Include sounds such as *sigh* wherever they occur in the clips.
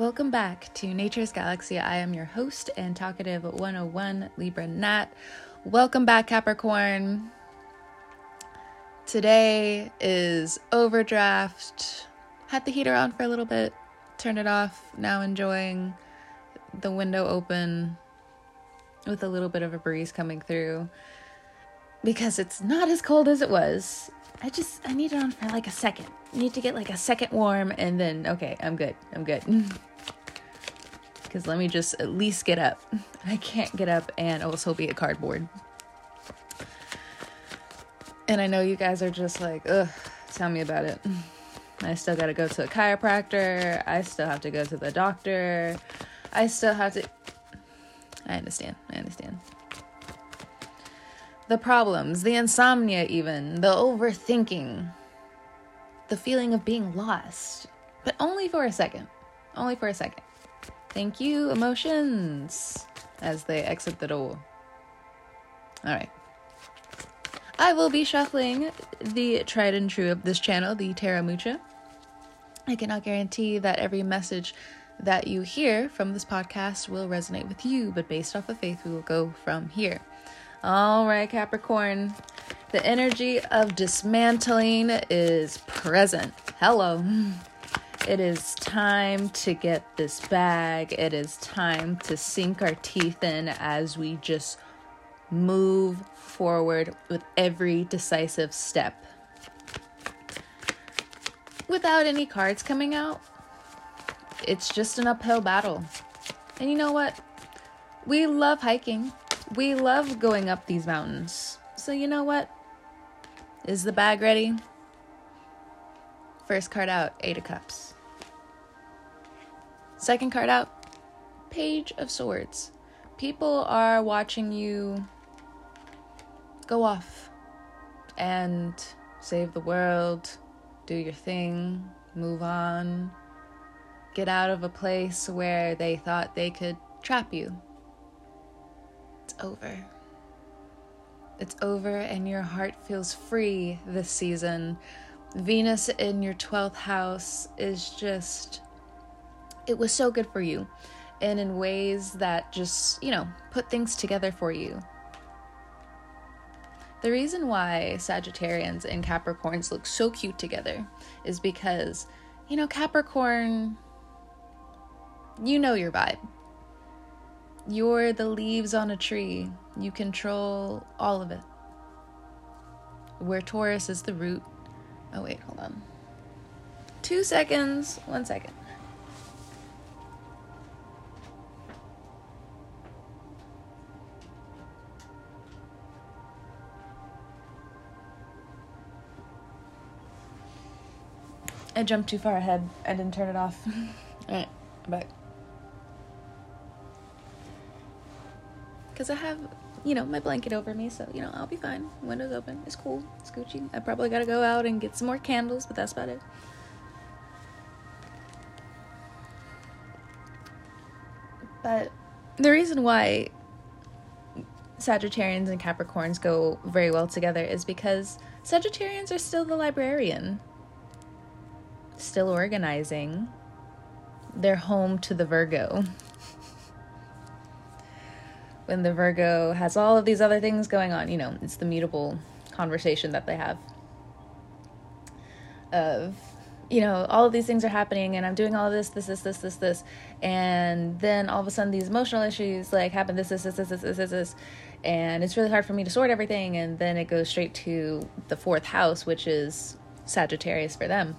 Welcome back to Nature's Galaxy. I am your host and talkative 101 Libra Nat. Welcome back, Capricorn. Today is overdraft. Had the heater on for a little bit, turned it off. Now enjoying the window open with a little bit of a breeze coming through because it's not as cold as it was. I just I need it on for like a second. need to get like a second warm and then okay, I'm good. I'm good. *laughs* Cuz let me just at least get up. *laughs* I can't get up and also be a cardboard. And I know you guys are just like, "Ugh, tell me about it." *laughs* I still got to go to a chiropractor. I still have to go to the doctor. I still have to I understand. I understand the problems, the insomnia, even, the overthinking, the feeling of being lost, but only for a second. Only for a second. Thank you, emotions, as they exit the door. All right. I will be shuffling the tried and true of this channel, the Tarot Mucha. I cannot guarantee that every message that you hear from this podcast will resonate with you, but based off of faith, we will go from here. All right, Capricorn. The energy of dismantling is present. Hello. *laughs* It is time to get this bag. It is time to sink our teeth in as we just move forward with every decisive step. Without any cards coming out, it's just an uphill battle. And you know what? We love hiking. We love going up these mountains. So, you know what? Is the bag ready? First card out, Eight of Cups. Second card out, Page of Swords. People are watching you go off and save the world, do your thing, move on, get out of a place where they thought they could trap you It's over. It's over, and your heart feels free this season. Venus in your 12th house is just, it was so good for you. And in ways that just, you know, put things together for you. The reason why Sagittarians and Capricorns look so cute together is because, you know, Capricorn, you know your vibe. You're the leaves on a tree. You control all of it. Where Taurus is the root. Oh, wait, hold on. Two seconds. One second. I jumped too far ahead. I didn't turn it off. *laughs* Alright, I'm back. because I have, you know, my blanket over me, so you know I'll be fine. Windows open. It's cool. It's Gucci. I probably gotta go out and get some more candles, but that's about it. But the reason why Sagittarians and Capricorns go very well together is because Sagittarians are still the librarian, still organizing. They're home to the Virgo when the Virgo has all of these other things going on. You know, it's the mutable conversation that they have of you know all of these things are happening and i'm doing all of this this this this this this and then all of a sudden these emotional issues like happen this this this this this this this and it's really hard for me to sort everything and then it goes straight to the fourth house which is sagittarius for them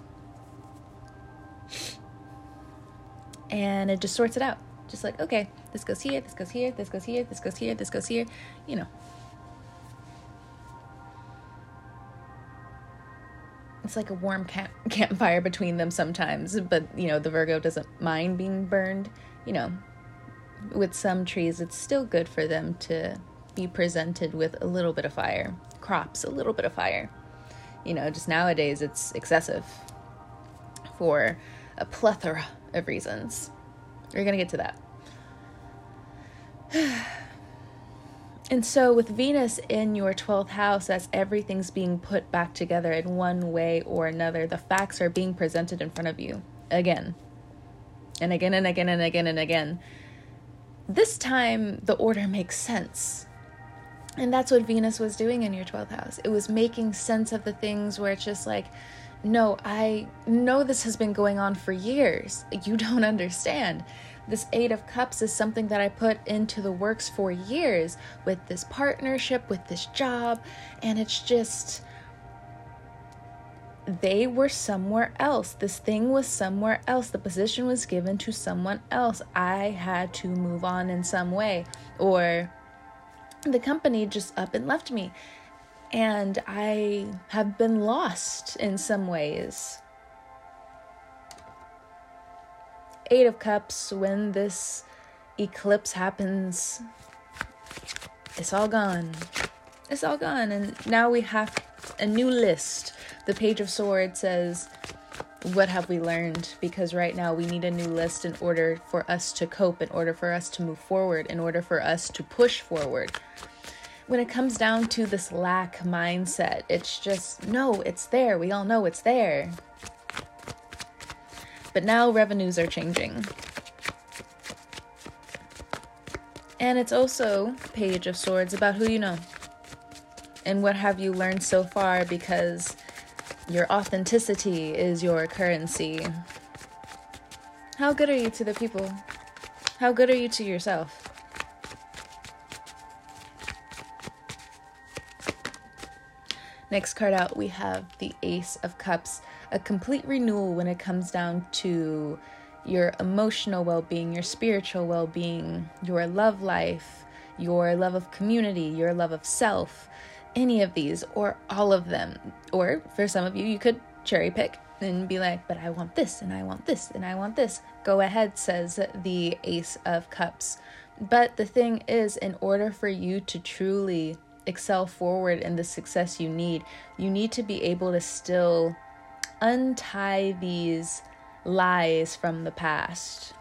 and it just sorts it out just like okay this goes here, this goes here, this goes here, this goes here, this goes here, you know. It's like a warm camp- *laughs* campfire between them sometimes, but you know, the Virgo doesn't mind being burned. You know, with some trees, it's still good for them to be presented with a little bit of fire. Crops, a little bit of fire. You know, just nowadays it's excessive for a plethora of reasons. We're going to get to that. *sighs* and so, with Venus in your 12th house, as everything's being put back together in one way or another, the facts are being presented in front of you again. and again and again and again and again. This time, the order makes sense. And that's what Venus was doing in your 12th house. It was making sense of the things where it's just like, no, I know this has been going on for years. You don't understand. This Eight of Cups is something that I put into the works for years with this partnership, with this job, and it's just they were somewhere else. This thing was somewhere else. The position was given to someone else. I had to move on in some way, or the company just up and left me. And I have been lost in some ways. Eight of Cups, when this eclipse happens, it's all gone. It's all gone. And now we have a new list. The Page of Swords says, What have we learned? Because right now we need a new list in order for us to cope, in order for us to move forward, in order for us to push forward. When it comes down to this lack mindset, it's just, no, it's there. We all know it's there. But now revenues are changing. And it's also Page of Swords about who you know and what have you learned so far because your authenticity is your currency. How good are you to the people? How good are you to yourself? Next card out, we have the Ace of Cups, a complete renewal when it comes down to your emotional well being, your spiritual well being, your love life, your love of community, your love of self any of these or all of them. Or for some of you, you could cherry pick and be like, but I want this and I want this and I want this. Go ahead, says the Ace of Cups. But the thing is, in order for you to truly excel forward in the success you need, you need to be able to still untie these lies from the past.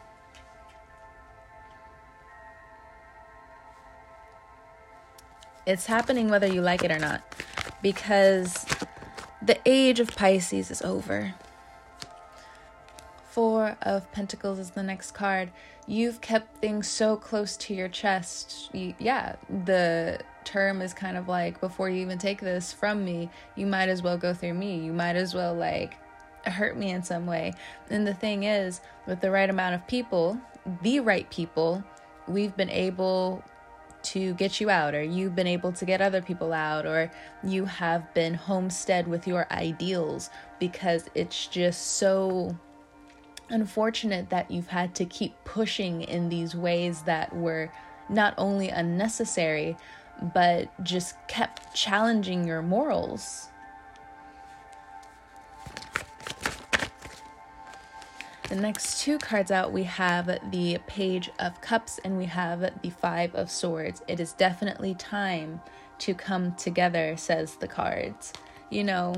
It's happening whether you like it or not because the age of Pisces is over. Four of Pentacles is the next card. You've kept things so close to your chest. You, yeah, the term is kind of like before you even take this from me, you might as well go through me. You might as well like hurt me in some way. And the thing is, with the right amount of people, the right people, we've been able to get you out, or you've been able to get other people out, or you have been homestead with your ideals because it's just so unfortunate that you've had to keep pushing in these ways that were not only unnecessary but just kept challenging your morals. The next two cards out, we have the Page of Cups and we have the Five of Swords. It is definitely time to come together, says the cards. You know,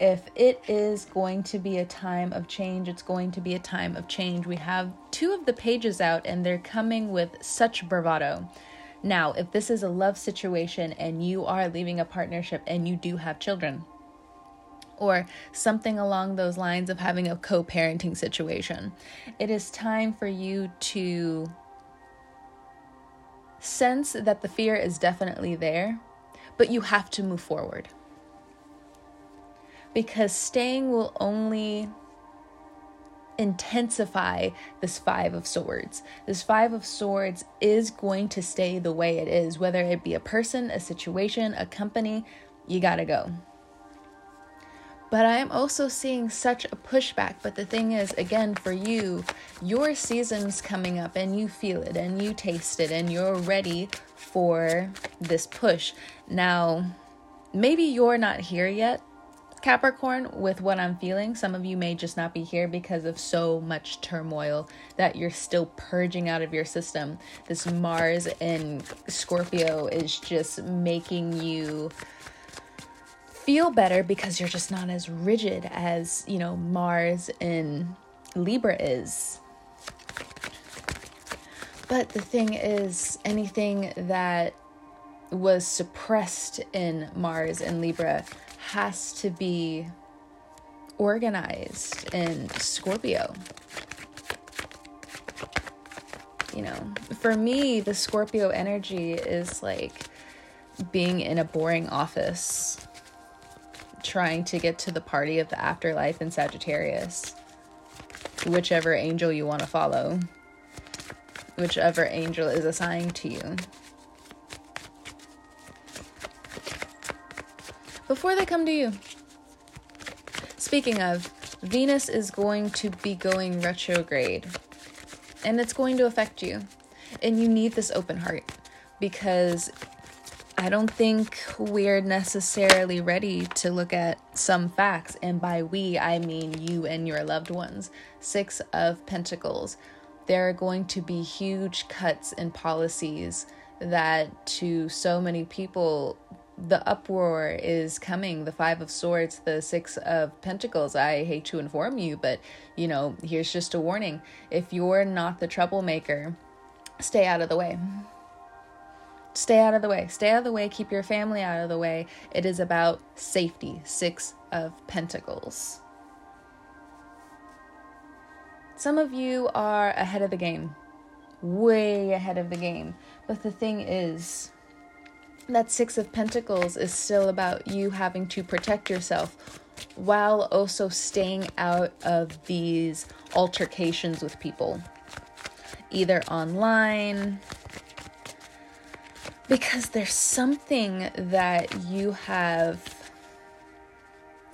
if it is going to be a time of change, it's going to be a time of change. We have two of the pages out and they're coming with such bravado. Now, if this is a love situation and you are leaving a partnership and you do have children, or something along those lines of having a co parenting situation. It is time for you to sense that the fear is definitely there, but you have to move forward. Because staying will only intensify this Five of Swords. This Five of Swords is going to stay the way it is, whether it be a person, a situation, a company, you gotta go. But I am also seeing such a pushback. But the thing is, again, for you, your season's coming up and you feel it and you taste it and you're ready for this push. Now, maybe you're not here yet, Capricorn, with what I'm feeling. Some of you may just not be here because of so much turmoil that you're still purging out of your system. This Mars in Scorpio is just making you feel better because you're just not as rigid as, you know, Mars in Libra is. But the thing is, anything that was suppressed in Mars and Libra has to be organized in Scorpio. you know, for me, the Scorpio energy is like being in a boring office, trying to get to the party of the afterlife in Sagittarius. Whichever angel you want to follow, whichever angel is assigned to you. Before they come to you. Speaking of, Venus is going to be going retrograde and it's going to affect you. And you need this open heart because I don't think we're necessarily ready to look at some facts. And by we, I mean you and your loved ones. Six of Pentacles. There are going to be huge cuts in policies that to so many people the uproar is coming. The five of swords the six of pentacles. I hate to inform you but you know here's just a warning. If you're not the troublemaker stay out of the way. Stay out of the way. Stay out of the way. Keep your family out of the way. It is about safety. Six of pentacles. Some of you are ahead of the game. Way ahead of the game. But the thing is that Six of Pentacles is still about you having to protect yourself while also staying out of these altercations with people, either online, because there's something that you have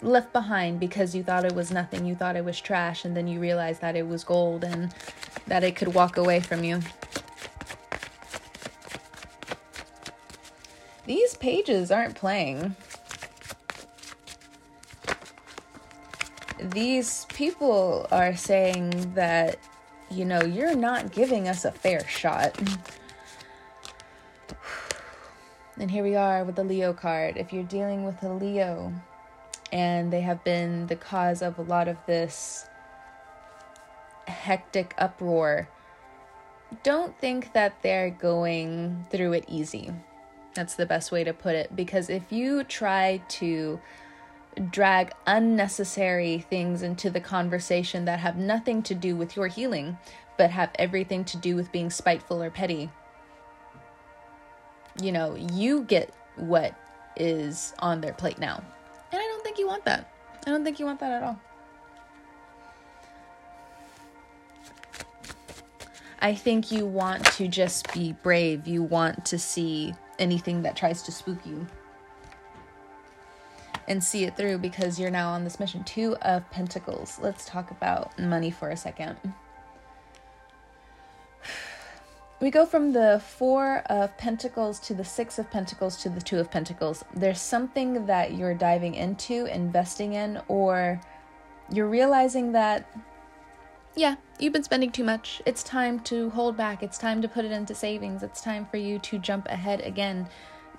left behind because you thought it was nothing, you thought it was trash, and then you realized that it was gold and that it could walk away from you. These pages aren't playing. These people are saying that, you know, you're not giving us a fair shot. *sighs* And here we are with the Leo card. If you're dealing with a Leo and they have been the cause of a lot of this hectic uproar, don't think that they're going through it easy. That's the best way to put it. Because if you try to drag unnecessary things into the conversation that have nothing to do with your healing, but have everything to do with being spiteful or petty, you know, you get what is on their plate now. And I don't think you want that. I don't think you want that at all. I think you want to just be brave. You want to see anything that tries to spook you and see it through because you're now on this mission. Two of Pentacles. Let's talk about money for a second. *sighs* We go from the Four of Pentacles to the Six of Pentacles to the Two of Pentacles. There's something that you're diving into, investing in, or you're realizing that yeah, you've been spending too much. It's time to hold back. It's time to put it into savings. It's time for you to jump ahead again.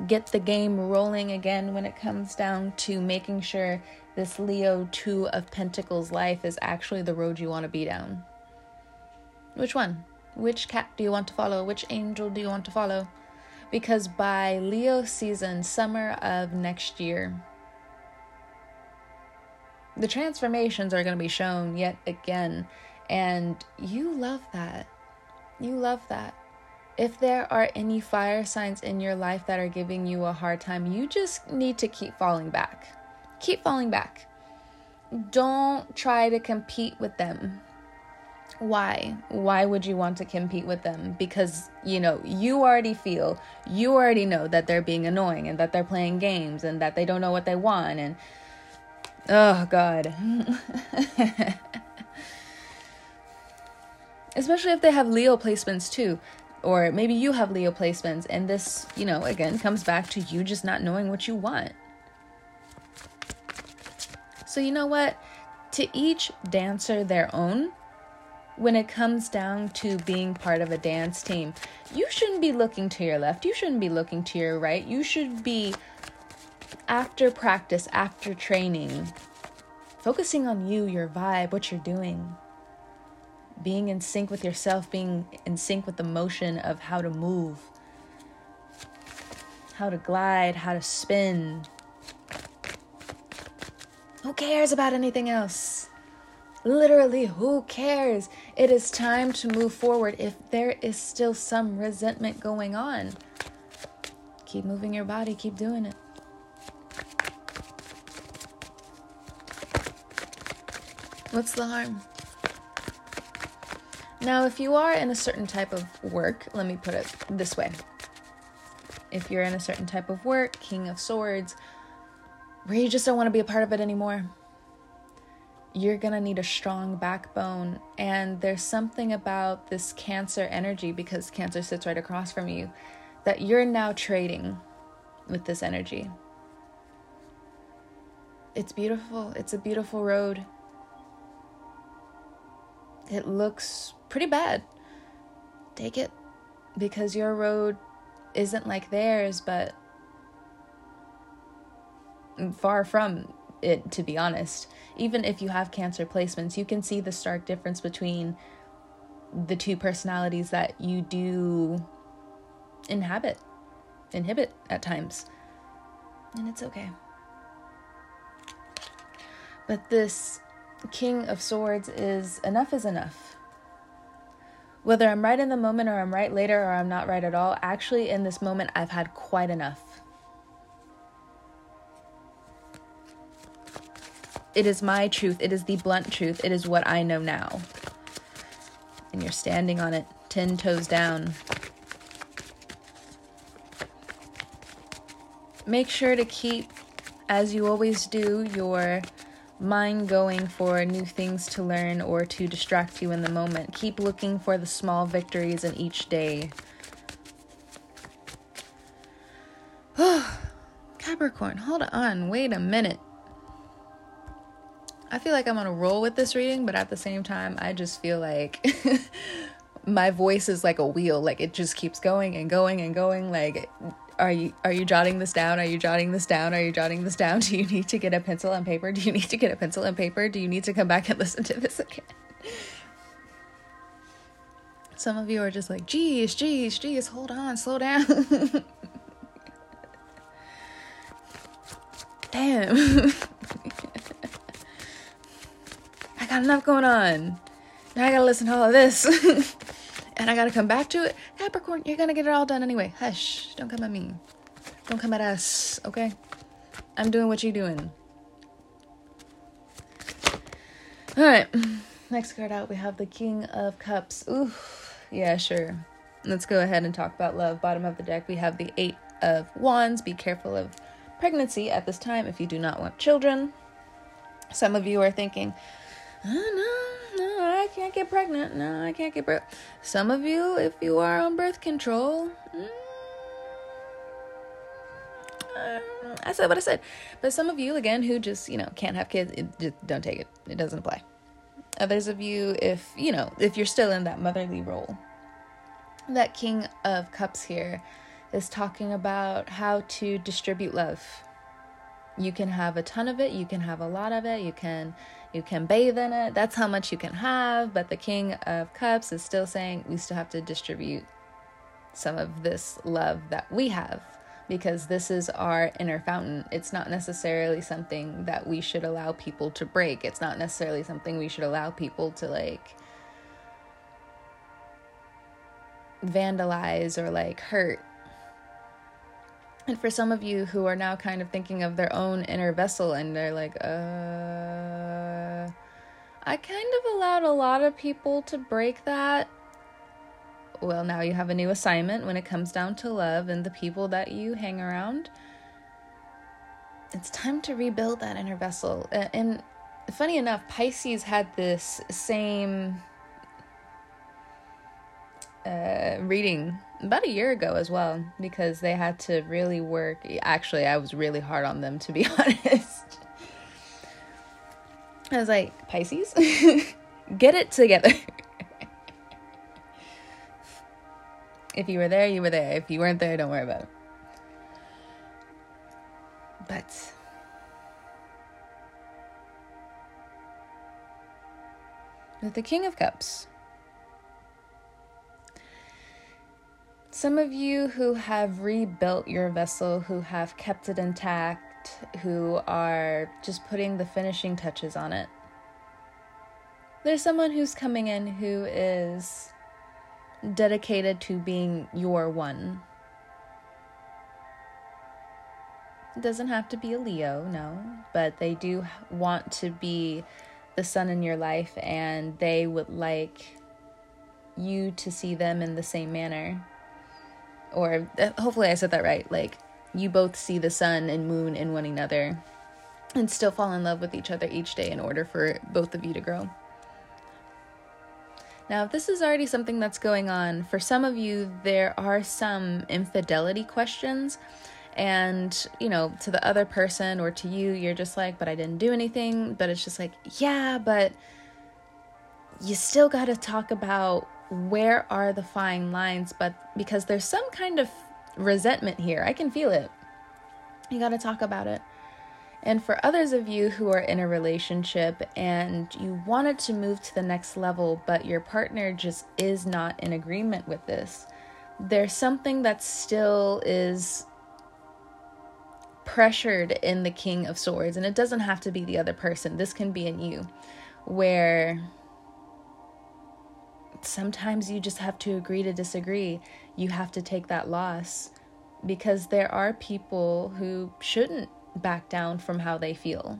Get the game rolling again when it comes down to making sure this Leo 2 of Pentacles life is actually the road you want to be down. Which one? Which cat do you want to follow? Which angel do you want to follow? Because by Leo season, summer of next year, the transformations are going to be shown yet again and you love that. You love that. If there are any fire signs in your life that are giving you a hard time, you just need to keep falling back. Keep falling back. Don't try to compete with them. Why? Why would you want to compete with them? Because, you know, you already feel, you already know that they're being annoying and that they're playing games and that they don't know what they want. And, oh, God. *laughs* especially if they have Leo placements too. Or maybe you have Leo placements, and this, you know, again comes back to you just not knowing what you want. So, you know what? To each dancer their own. When it comes down to being part of a dance team, you shouldn't be looking to your left. You shouldn't be looking to your right. You should be, after practice, after training, focusing on you, your vibe, what you're doing being in sync with yourself, being in sync with the motion of how to move, how to glide, how to spin. Who cares about anything else? Literally, who cares? It is time to move forward if there is still some resentment going on. Keep moving your body, keep doing it. What's the harm? Now, if you are in a certain type of work, let me put it this way. If you're in a certain type of work, King of Swords, where you just don't want to be a part of it anymore, you're going to need a strong backbone. And there's something about this Cancer energy, because Cancer sits right across from you, that you're now trading with this energy. It's beautiful. It's a beautiful road. It looks pretty bad. Take it because your road isn't like theirs, but far from it, to be honest. Even if you have cancer placements, you can see the stark difference between the two personalities that you do inhabit, inhibit at times. And it's okay. But this King of Swords is enough is enough. Whether I'm right in the moment or I'm right later or I'm not right at all, actually, in this moment, I've had quite enough. It is my truth. It is the blunt truth. It is what I know now. And you're standing on it, 10 toes down. Make sure to keep, as you always do, your mind going for new things to learn or to distract you in the moment. Keep looking for the small victories in each day. *sighs* Capricorn, hold on, wait a minute. I feel like I'm on a roll with this reading, but at the same time, I just feel like *laughs* my voice is like a wheel. Like it just keeps going and going and going. Like are you are you jotting this down? Are you jotting this down? Are you jotting this down? *laughs* Do you need to get a pencil and paper? Do you need to get a pencil and paper? Do you need to come back and *laughs* listen to this again? Some of you are just like, geez, geez, geez, hold on, slow down. *laughs* Damn. I got enough going on. Now I gotta listen to all of this. And I gotta come back to it. Capricorn, you're gonna get it all done anyway. Hush, don't come at me. Don't come at us, okay? I'm doing what you're doing. All right, next card out, we have the King of Cups. Ooh, yeah, sure. Let's go ahead and talk about love. Bottom of the deck, we have the Eight of Wands. Be careful of pregnancy at this time if you do not want children. Some of you are thinking, oh, no, no, I can't get pregnant. No, I can't get pregnant. Some of you, if you are on birth control, mm, I said what I said. But some of you, again, who just, you know, can't have kids, just don't take it. It doesn't apply. Others of you, if, you know, if you're still in that motherly role, that King of Cups here is talking about how to distribute love. You can have a ton of it, you can have a lot of it, you can you can bathe in it. That's how much you can have. But the King of Cups is still saying we still have to distribute some of this love that we have because this is our inner fountain. It's not necessarily something that we should allow people to break. It's not necessarily something we should allow people to like vandalize or like hurt. And for some of you who are now kind of thinking of their own inner vessel and they're like, uh, I kind of allowed a lot of people to break that. Well, now you have a new assignment when it comes down to love and the people that you hang around. It's time to rebuild that inner vessel. And funny enough, Pisces had this same uh, reading about a year ago as well because they had to really work. Actually, I was really hard on them to be *laughs* honest. I was like, Pisces, *laughs* get it together. if you were there, you were there. If you weren't there, don't worry about it. But with the King of Cups, Some of you who have rebuilt your vessel, who have kept it intact, who are just putting the finishing touches on it. there's someone who's coming in who is dedicated to being your one. It doesn't have to be a Leo, no, but they do want to be the sun in your life and they would like you to see them in the same manner. Or uh, hopefully I said that right. Like you both see the sun and moon in one another and still fall in love with each other each day in order for both of you to grow. Now, if this is already something that's going on, for some of you, there are some infidelity questions. And, you know, to the other person or to you, you're just like, but I didn't do anything. But it's just like, yeah, but you still got to talk about where are the fine lines, but because there's some kind of resentment here, I can feel it. You got to talk about it. And for others of you who are in a relationship and you wanted to move to the next level, but your partner just is not in agreement with this, there's something that still is pressured in the King of Swords. And it doesn't have to be the other person, this can be in you, where sometimes you just have to agree to disagree. You have to take that loss because there are people who shouldn't back down from how they feel.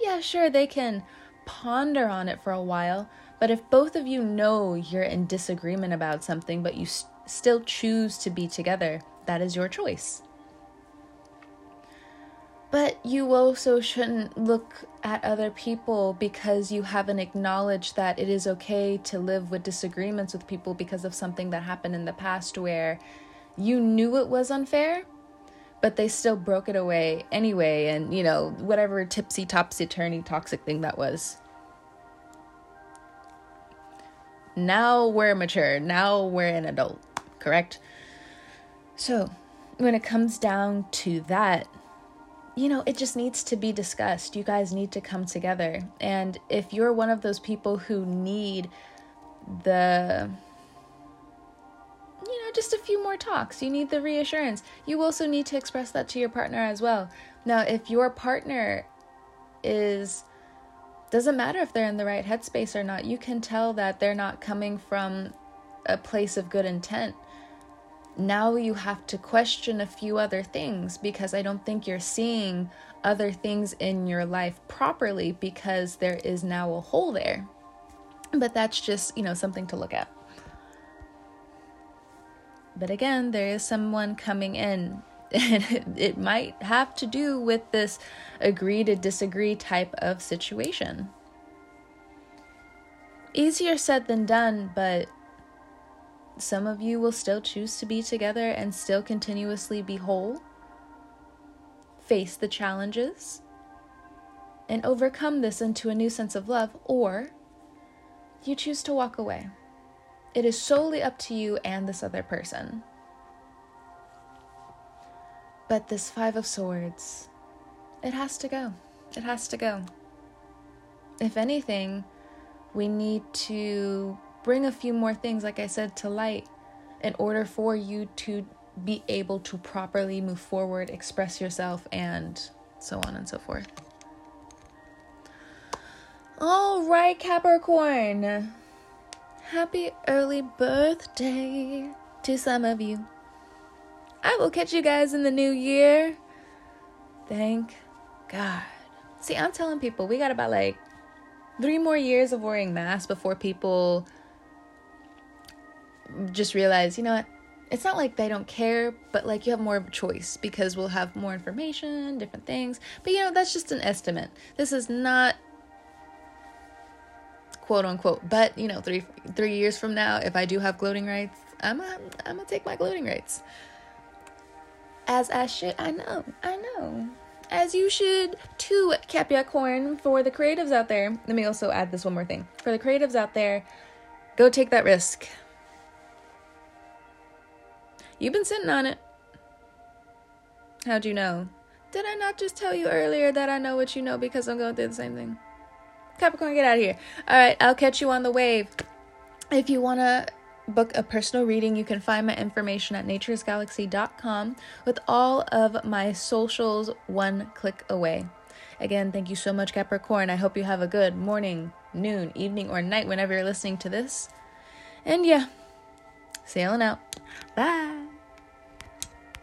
Yeah, sure, they can ponder on it for a while, but if both of you know you're in disagreement about something, but you st- still choose to be together, that is your choice. But you also shouldn't look at other people because you haven't acknowledged that it is okay to live with disagreements with people because of something that happened in the past where you knew it was unfair, but they still broke it away anyway, and you know, whatever tipsy topsy turny toxic thing that was. Now we're mature, now we're an adult, correct? So, when it comes down to that, you know, it just needs to be discussed. You guys need to come together. And if you're one of those people who need the you know, just a few more talks. You need the reassurance. You also need to express that to your partner as well. Now, if your partner is doesn't matter if they're in the right headspace or not, you can tell that they're not coming from a place of good intent. Now you have to question a few other things because I don't think you're seeing other things in your life properly because there is now a hole there. But that's just, you know, something to look at. But again, there is someone coming in, and *laughs* it, might have to do with this agree to disagree type of situation. Easier said than done, but some of you will still choose to be together and still continuously be whole, face the challenges, and overcome this into a new sense of love, or you choose to walk away. It is solely up to you and this other person. But this Five of Swords, it has to go. It has to go. If anything, we need to bring a few more things, like I said, to light in order for you to be able to properly move forward, express yourself, and so on and so forth. All right, Capricorn. Happy early birthday to some of you. I will catch you guys in the new year. Thank God. See, I'm telling people we got about like three more years of wearing masks before people just realize, you know what? It's not like they don't care, but like you have more of a choice because we'll have more information, different things. But you know, that's just an estimate. This is not quote unquote. But you know, three three years from now, if I do have gloating rights, I'm a, I'm gonna take my gloating rights. As I should, I know, I know. As you should too, Capricorn. For the creatives out there, let me also add this one more thing. For the creatives out there, go take that risk. You've been sitting on it. How'd you know? Did I not just tell you earlier that I know what you know because I'm going through the same thing? Capricorn, get out of here. All right, I'll catch you on the wave. If you want to book a personal reading, you can find my information at naturesgalaxy.com with all of my socials one click away. Again, thank you so much, Capricorn. I hope you have a good morning, noon, evening, or night, whenever you're listening to this. And yeah, sailing out. Bye.